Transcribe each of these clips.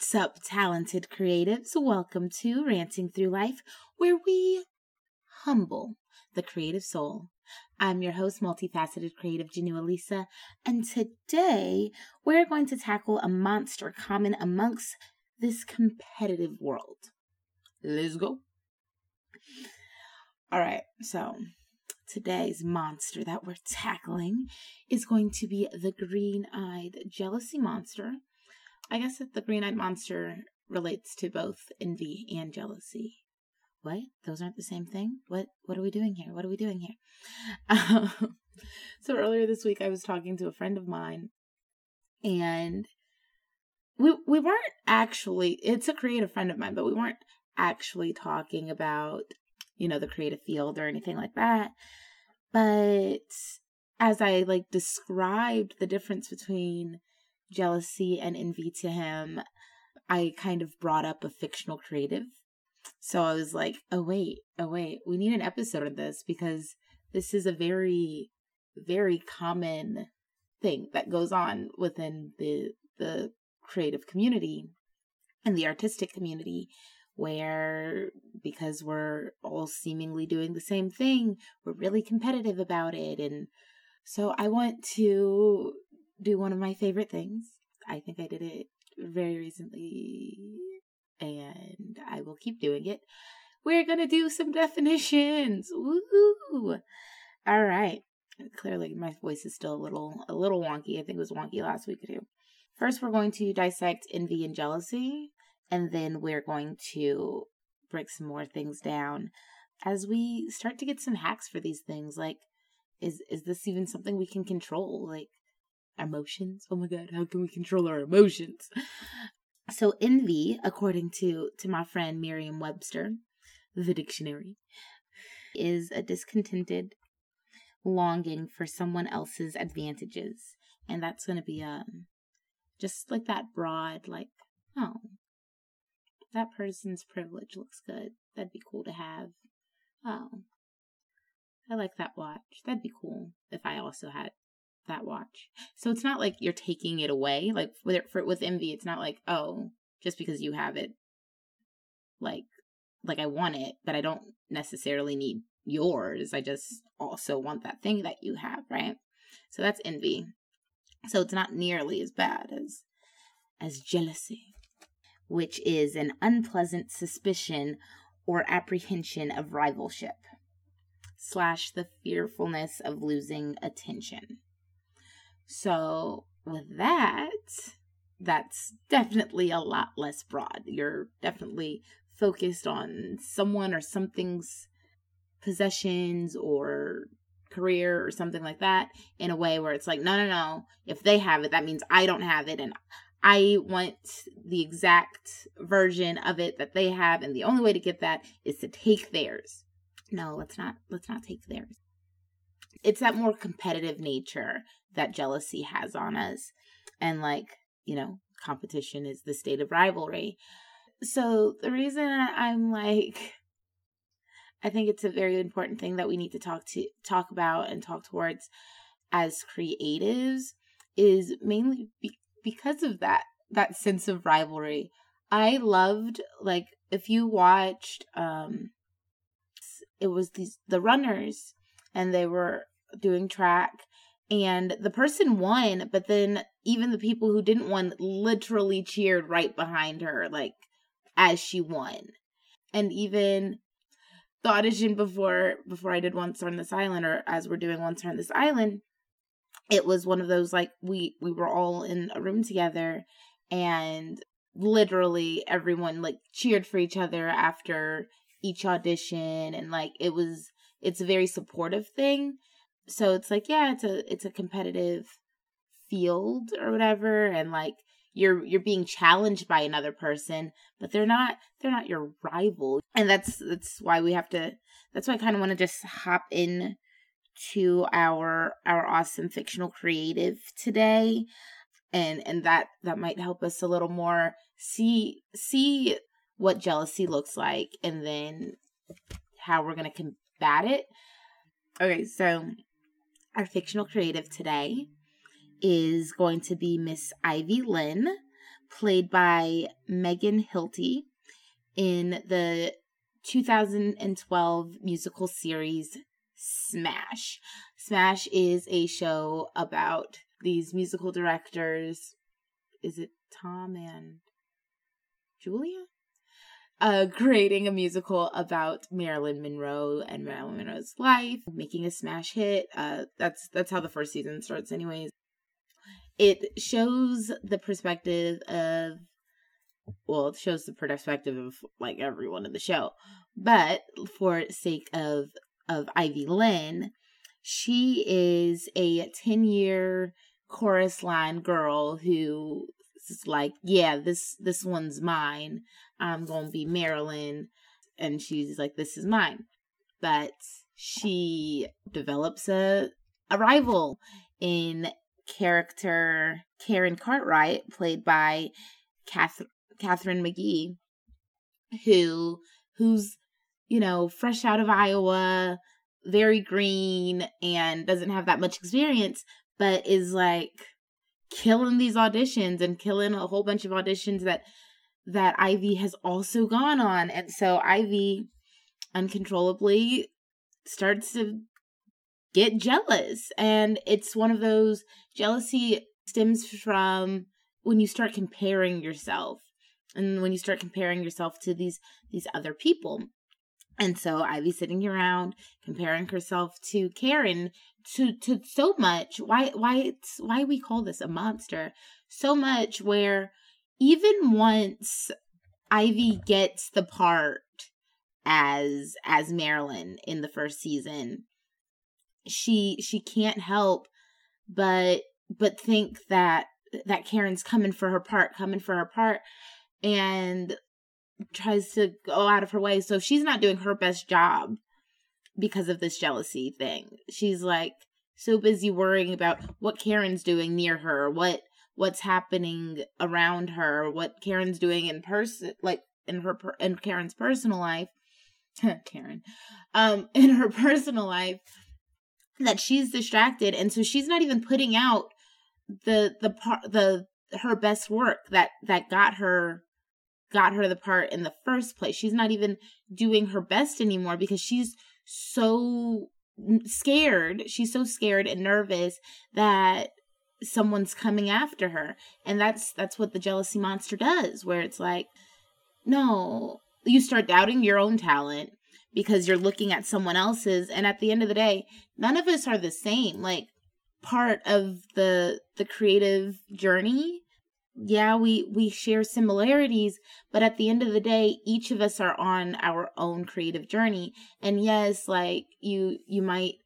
What's up, talented creatives? Welcome to Ranting Through Life, where we humble the creative soul. I'm your host, multifaceted creative Janua Lisa, and today we're going to tackle a monster common amongst this competitive world. Let's go. All right, so today's monster that we're tackling is going to be the green eyed jealousy monster I guess that the green eyed monster relates to both envy and jealousy. What? Those aren't the same thing? What what are we doing here? What are we doing here? Um, so earlier this week I was talking to a friend of mine and we we weren't actually it's a creative friend of mine, but we weren't actually talking about, you know, the creative field or anything like that. But as I like described the difference between jealousy and envy to him, I kind of brought up a fictional creative. So I was like, oh, wait, oh, wait, we need an episode of this because this is a very, very common thing that goes on within the the creative community and the artistic community where because we're all seemingly doing the same thing we're really competitive about it and so i want to do one of my favorite things. I think I did it very recently and I will keep doing it. We're going to do some definitions. Woo! All right. Clearly my voice is still a little a little wonky. I think it was wonky last week too. First we're going to dissect envy and jealousy and then we're going to break some more things down as we start to get some hacks for these things like is is this even something we can control? Like emotions. Oh my god, how can we control our emotions? So envy, according to to my friend Merriam-Webster, the dictionary, is a discontented longing for someone else's advantages. And that's going to be um just like that broad like oh that person's privilege looks good. That'd be cool to have. Oh. I like that watch. That'd be cool if I also had that watch. So it's not like you're taking it away. Like with for with envy, it's not like oh, just because you have it, like like I want it, but I don't necessarily need yours. I just also want that thing that you have, right? So that's envy. So it's not nearly as bad as as jealousy, which is an unpleasant suspicion or apprehension of rivalship slash the fearfulness of losing attention. So, with that, that's definitely a lot less broad. You're definitely focused on someone or something's possessions or career or something like that in a way where it's like, no, no, no. If they have it, that means I don't have it. And I want the exact version of it that they have. And the only way to get that is to take theirs. No, let's not, let's not take theirs. It's that more competitive nature that jealousy has on us. And like, you know, competition is the state of rivalry. So the reason I'm like I think it's a very important thing that we need to talk to talk about and talk towards as creatives is mainly be- because of that that sense of rivalry. I loved like if you watched um it was these the runners and they were doing track and the person won but then even the people who didn't win literally cheered right behind her like as she won. And even the audition before before i did once on this island or as we're doing once on this island it was one of those like we we were all in a room together and literally everyone like cheered for each other after each audition and like it was it's a very supportive thing so it's like yeah it's a it's a competitive field or whatever and like you're you're being challenged by another person but they're not they're not your rival. And that's that's why we have to that's why i kind of want to just hop in to our our awesome fictional creative today and and that that might help us a little more see see what jealousy looks like and then how we're going to combat it. Okay so our fictional creative today is going to be Miss Ivy Lynn, played by Megan Hilty in the 2012 musical series Smash. Smash is a show about these musical directors. Is it Tom and Julia? Uh, creating a musical about Marilyn Monroe and Marilyn Monroe's life, making a smash hit. Uh, that's that's how the first season starts, anyways. It shows the perspective of, well, it shows the perspective of like everyone in the show, but for sake of of Ivy Lynn, she is a 10 year chorus line girl who is like, yeah, this this one's mine. I'm to be Marilyn and she's like this is mine. But she develops a a rival in character Karen Cartwright played by Kath- Katharine McPhee who who's you know, fresh out of Iowa, very green, and doesn't have that much experience, but is like killing these auditions and killing a whole bunch of auditions that that Ivy has also gone on. And so Ivy uncontrollably starts to get jealous. And it's one of those jealousy stems from when you start comparing yourself and when you start comparing yourself to these these other people and so Ivy sitting around comparing herself to Karen to to so much. Why why it's why we call this a monster so much where even once Ivy gets the part as as Marilyn in the first season, she she can't help but but think that that Karen's coming for her part, coming for her part. And tries to go out of her way. So she's not doing her best job because of this jealousy thing. She's like so busy worrying about what Karen's doing near her, what what's happening around her, what Karen's doing in person, like in her in Karen's personal life. Karen, um, in her personal life, that she's distracted, and so she's not even putting out the the part the her best work that that got her got her the part in the first place. She's not even doing her best anymore because she's so scared. She's so scared and nervous that someone's coming after her. And that's that's what the jealousy monster does where it's like no, you start doubting your own talent because you're looking at someone else's and at the end of the day, none of us are the same. Like part of the the creative journey yeah we we share similarities but at the end of the day each of us are on our own creative journey. And yes like you you might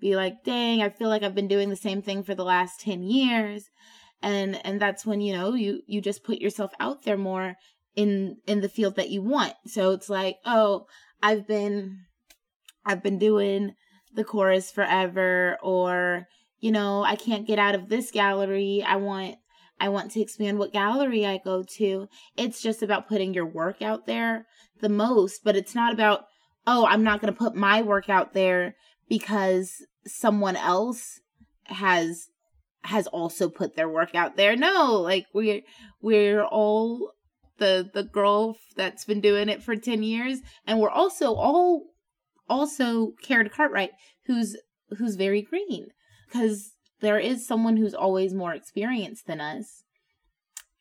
be like dang i feel like i've been doing the same thing for the last 10 years. And and that's when you know you you just put yourself out there more in in the field that you want. So it's like oh i've been i've been doing the chorus forever or you know i can't get out of this gallery. I want I want to expand what gallery I go to. It's just about putting your work out there the most, but it's not about, oh, I'm not going to put my work out there because someone else has has also put their work out there. No, like we're we're all the the girl that's been doing it for 10 years and we're also all also Karen Cartwright who's who's very green cuz there is someone who's always more experienced than us.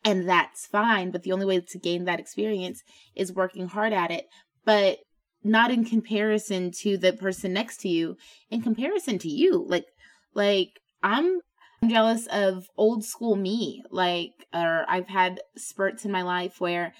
And that's fine. But the only way to gain that experience is working hard at it. But not in comparison to the person next to you, in comparison to you. Like, like I'm jealous of old school me. Like, or I've had spurts in my life where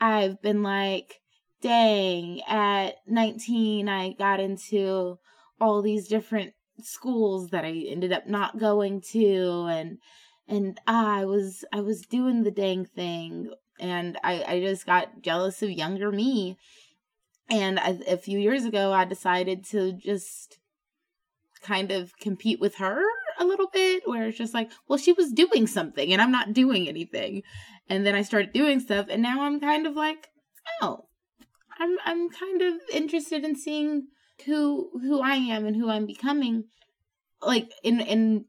I've been like, dang, at 19, I got into all these different schools that I ended up not going to and and I was I was doing the dang thing and I I just got jealous of younger me. And I, a few years ago I decided to just kind of compete with her a little bit where it's just like well she was doing something and I'm not doing anything. And then I started doing stuff and now I'm kind of like oh I'm I'm kind of interested in seeing who who I am and who I'm becoming like in in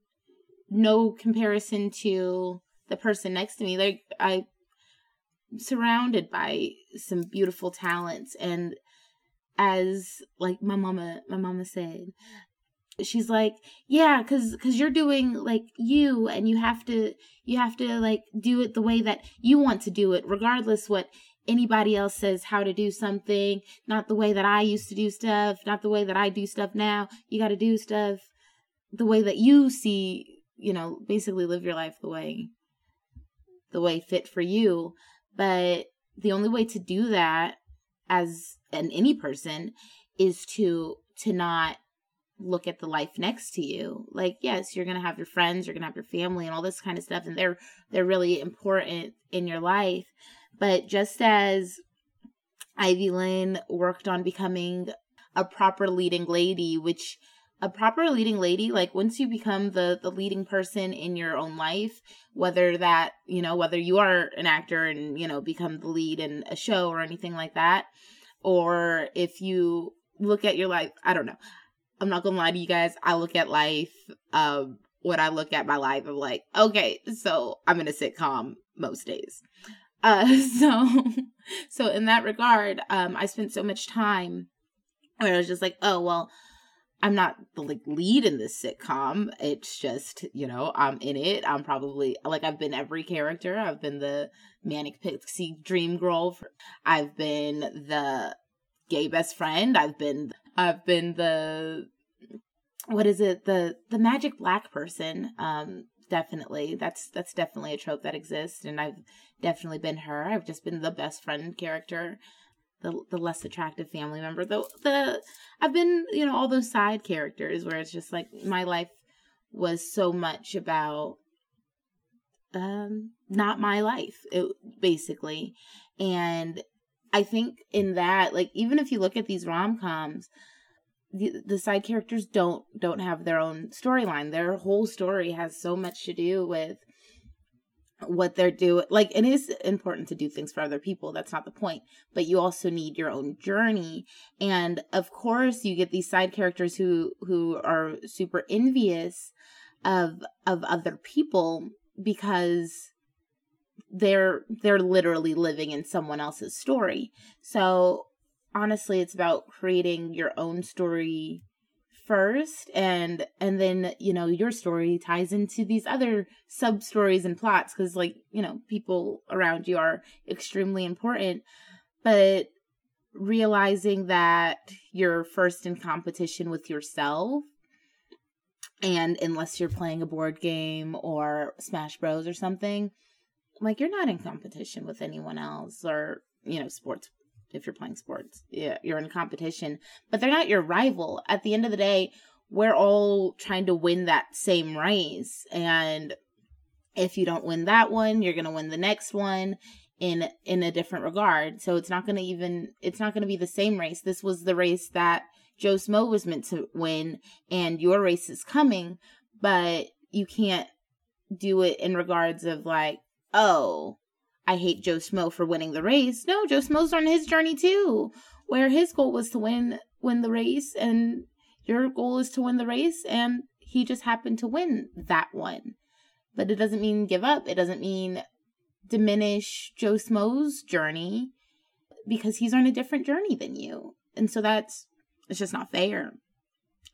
no comparison to the person next to me like I surrounded by some beautiful talents. And as like my mama my mama said she's like yeah cuz cuz you're doing like you and you have to you have to like do it the way that you want to do it regardless what anybody else says how to do something not the way that I used to do stuff not the way that I do stuff now. You got to do stuff the way that you see you know basically live your life the way the way fit for you. But the only way to do that as an any person is to to not look at the life next to you. Like yes you're gonna have your friends you're gonna have your family and all this kind of stuff and they're they're really important in your life but just as ivy lynn worked on becoming a proper leading lady which a proper leading lady like once you become the the leading person in your own life whether that you know whether you are an actor and you know become the lead in a show or anything like that or if you look at your life i don't know I'm not gonna lie to you guys. I look at life, um, when I look at my life, I'm like, okay, so I'm in a sitcom most days. Uh, so, so in that regard, um, I spent so much time where I was just like, oh well, I'm not the like lead in this sitcom. It's just, you know, I'm in it. I'm probably like I've been every character. I've been the manic pixie dream girl. I've been the gay best friend. I've been I've been the what is it the the magic black person um definitely that's that's definitely a trope that exists and i've definitely been her. I've just been the best friend character the the less attractive family member the the i've been you know all those side characters where it's just like my life was so much about um not my life it, basically. And I think in that, like, even if you look at these rom coms, the, the side characters don't don't have their own storyline. Their whole story has so much to do with what they're doing. Like, it is important to do things for other people. That's not the point. But you also need your own journey. And of course, you get these side characters who who are super envious of of other people because they're they're literally living in someone else's story. So honestly, it's about creating your own story first and and then you know your story ties into these other sub stories and plots because like you know people around you are extremely important. But realizing that you're first in competition with yourself and unless you're playing a board game or smash bros or something like you're not in competition with anyone else or you know sports if you're playing sports. Yeah you're in competition but they're not your rival. At the end of the day we're all trying to win that same race and if you don't win that one you're going to win the next one in in a different regard. So it's not going to even it's not going to be the same race. This was the race that joe smo was meant to win and your race is coming but you can't do it in regards of like oh, I hate Joe Smo for winning the race. No, Joe Smo's on his journey too, where his goal was to win win the race, and your goal is to win the race, and he just happened to win that one. But it doesn't mean give up. It doesn't mean diminish Joe Smo's journey because he's on a different journey than you. And so that's it's just not fair.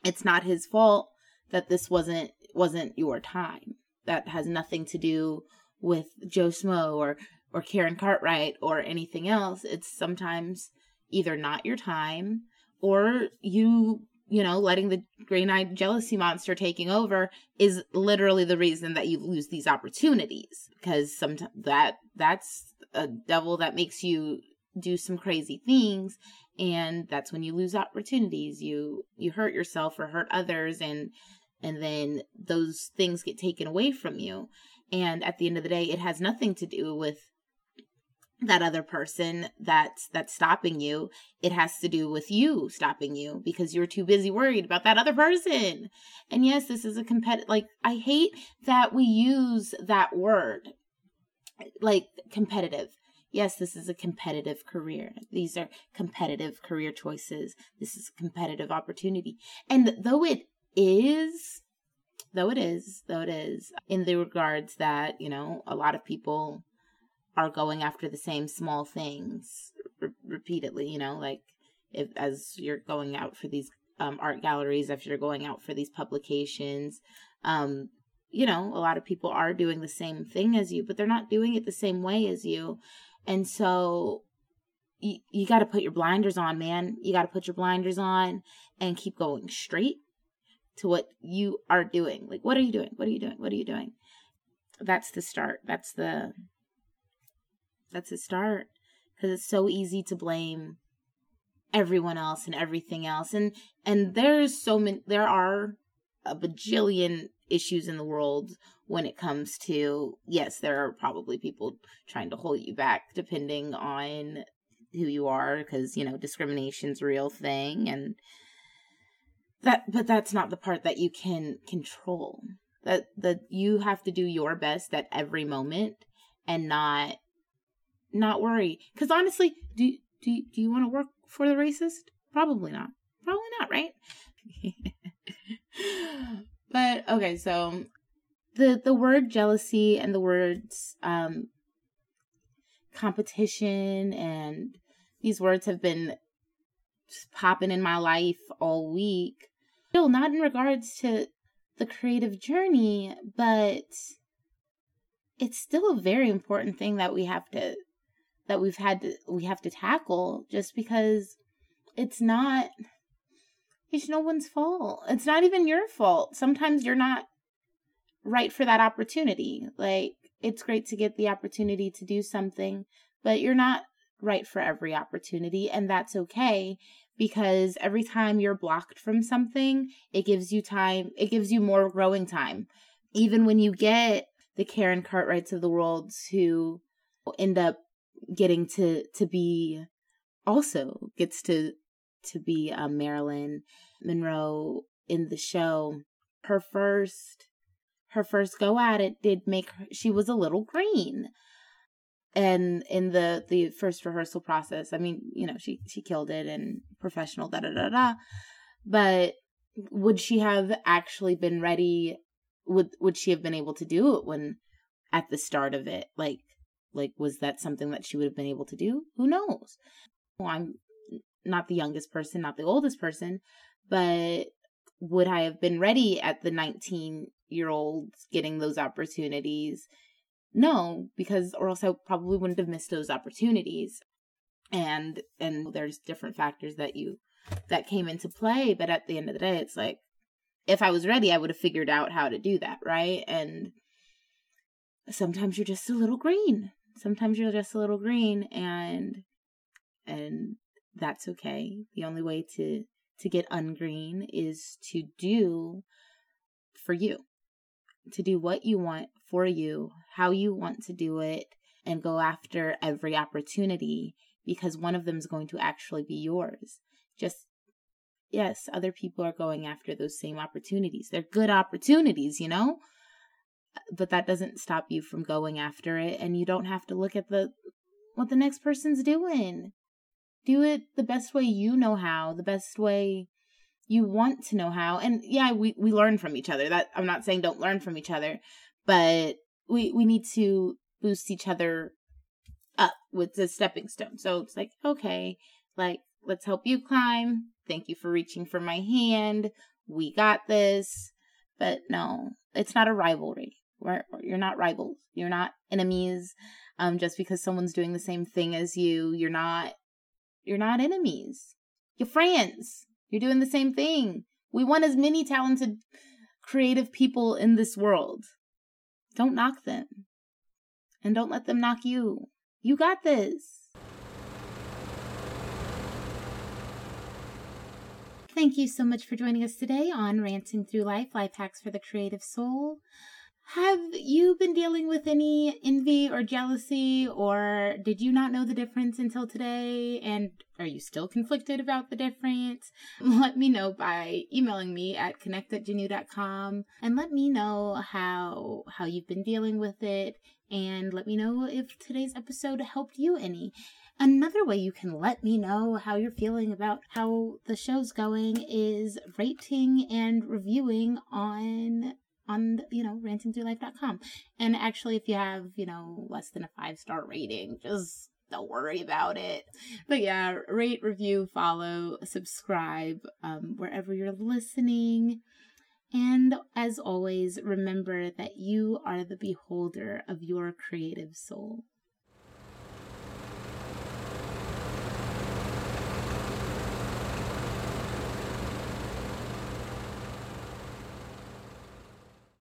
It's not his fault that this wasn't wasn't your time. That has nothing to do with Joe Smo or or Karen Cartwright or anything else. It's sometimes either not your time or you you know letting the green-eyed jealousy monster taking over is literally the reason that you lose these opportunities because sometimes that that's a devil that makes you do some crazy things and that's when you lose opportunities you you hurt yourself or hurt others and and then those things get taken away from you and at the end of the day it has nothing to do with that other person that's that's stopping you it has to do with you stopping you because you're too busy worried about that other person. And yes this is a competitive like i hate that we use that word like competitive. Yes this is a competitive career. These are competitive career choices. This is a competitive opportunity. And though it is though it is, though it is, in the regards that, you know, a lot of people are going after the same small things re- repeatedly, you know, like if as you're going out for these um, art galleries, if you're going out for these publications, um, you know, a lot of people are doing the same thing as you, but they're not doing it the same way as you. And so you, you got to put your blinders on, man. You got to put your blinders on and keep going straight to what you are doing. Like, what are you doing? What are you doing? What are you doing? That's the start. That's the, that's a start. Cause it's so easy to blame everyone else and everything else. And, and there's so many, there are a bajillion issues in the world when it comes to yes there are probably people trying to hold you back depending on who you are because you know discrimination's a real thing and that but that's not the part that you can control that that you have to do your best at every moment and not not worry. Because honestly do do do you want to work for the racist? Probably not. Probably not right? But okay so the the word jealousy and the words um competition and these words have been popping in my life all week. Still, not in regards to the creative journey, but it's still a very important thing that we have to that we've had to we have to tackle just because it's not it's no one's fault. It's not even your fault. Sometimes you're not right for that opportunity. Like it's great to get the opportunity to do something, but you're not right for every opportunity, and that's okay because every time you're blocked from something, it gives you time, it gives you more growing time. Even when you get the Karen Cartwrights of the world who end up getting to to be also gets to to be um, Marilyn Monroe in the show. Her first her first go at it did make her she was a little green. And in the the first rehearsal process i mean you know she she killed it and professional da da da da. But would she have actually been ready would would she have been able to do it when at the start of it? Like like was that something that she would have been able to do who knows well, i'm not the youngest person not the oldest person but would i have been ready at the 19 year olds getting those opportunities no, because or else I probably wouldn't have missed those opportunities. And and there's different factors that you that came into play, but at the end of the day it's like if I was ready, I would have figured out how to do that, right? And sometimes you're just a little green. Sometimes you're just a little green and and that's okay. The only way to to get ungreen is to do for you. To do what you want for you, how you want to do it, and go after every opportunity because one of them is going to actually be yours. Just, yes, other people are going after those same opportunities. They're good opportunities, you know? But that doesn't stop you from going after it, and you don't have to look at the what the next person's doing. Do it the best way you know how, the best way you want to know how. And yeah, we, we learn from each other. That I'm not saying don't learn from each other, but we we need to boost each other up with the stepping stone. So it's like, okay, like let's help you climb. Thank you for reaching for my hand. We got this. But no, it's not a rivalry. You're not rivals. You're not enemies. Um, just because someone's doing the same thing as you, you're not. You're not enemies. You're friends. You're doing the same thing. We want as many talented, creative people in this world. Don't knock them. And don't let them knock you. You got this. Thank you so much for joining us today on Ranting Through Life Life Hacks for the Creative Soul. Have you been dealing with any envy or jealousy, or did you not know the difference until today? And are you still conflicted about the difference? Let me know by emailing me at connect at and let me know how how you've been dealing with it and let me know if today's episode helped you any. Another way you can let me know how you're feeling about how the show's going is rating and reviewing on on, you know, rantingthroughlife.com. And actually, if you have, you know, less than a five star rating, just don't worry about it. But yeah, rate, review, follow, subscribe um, wherever you're listening. And as always, remember that you are the beholder of your creative soul.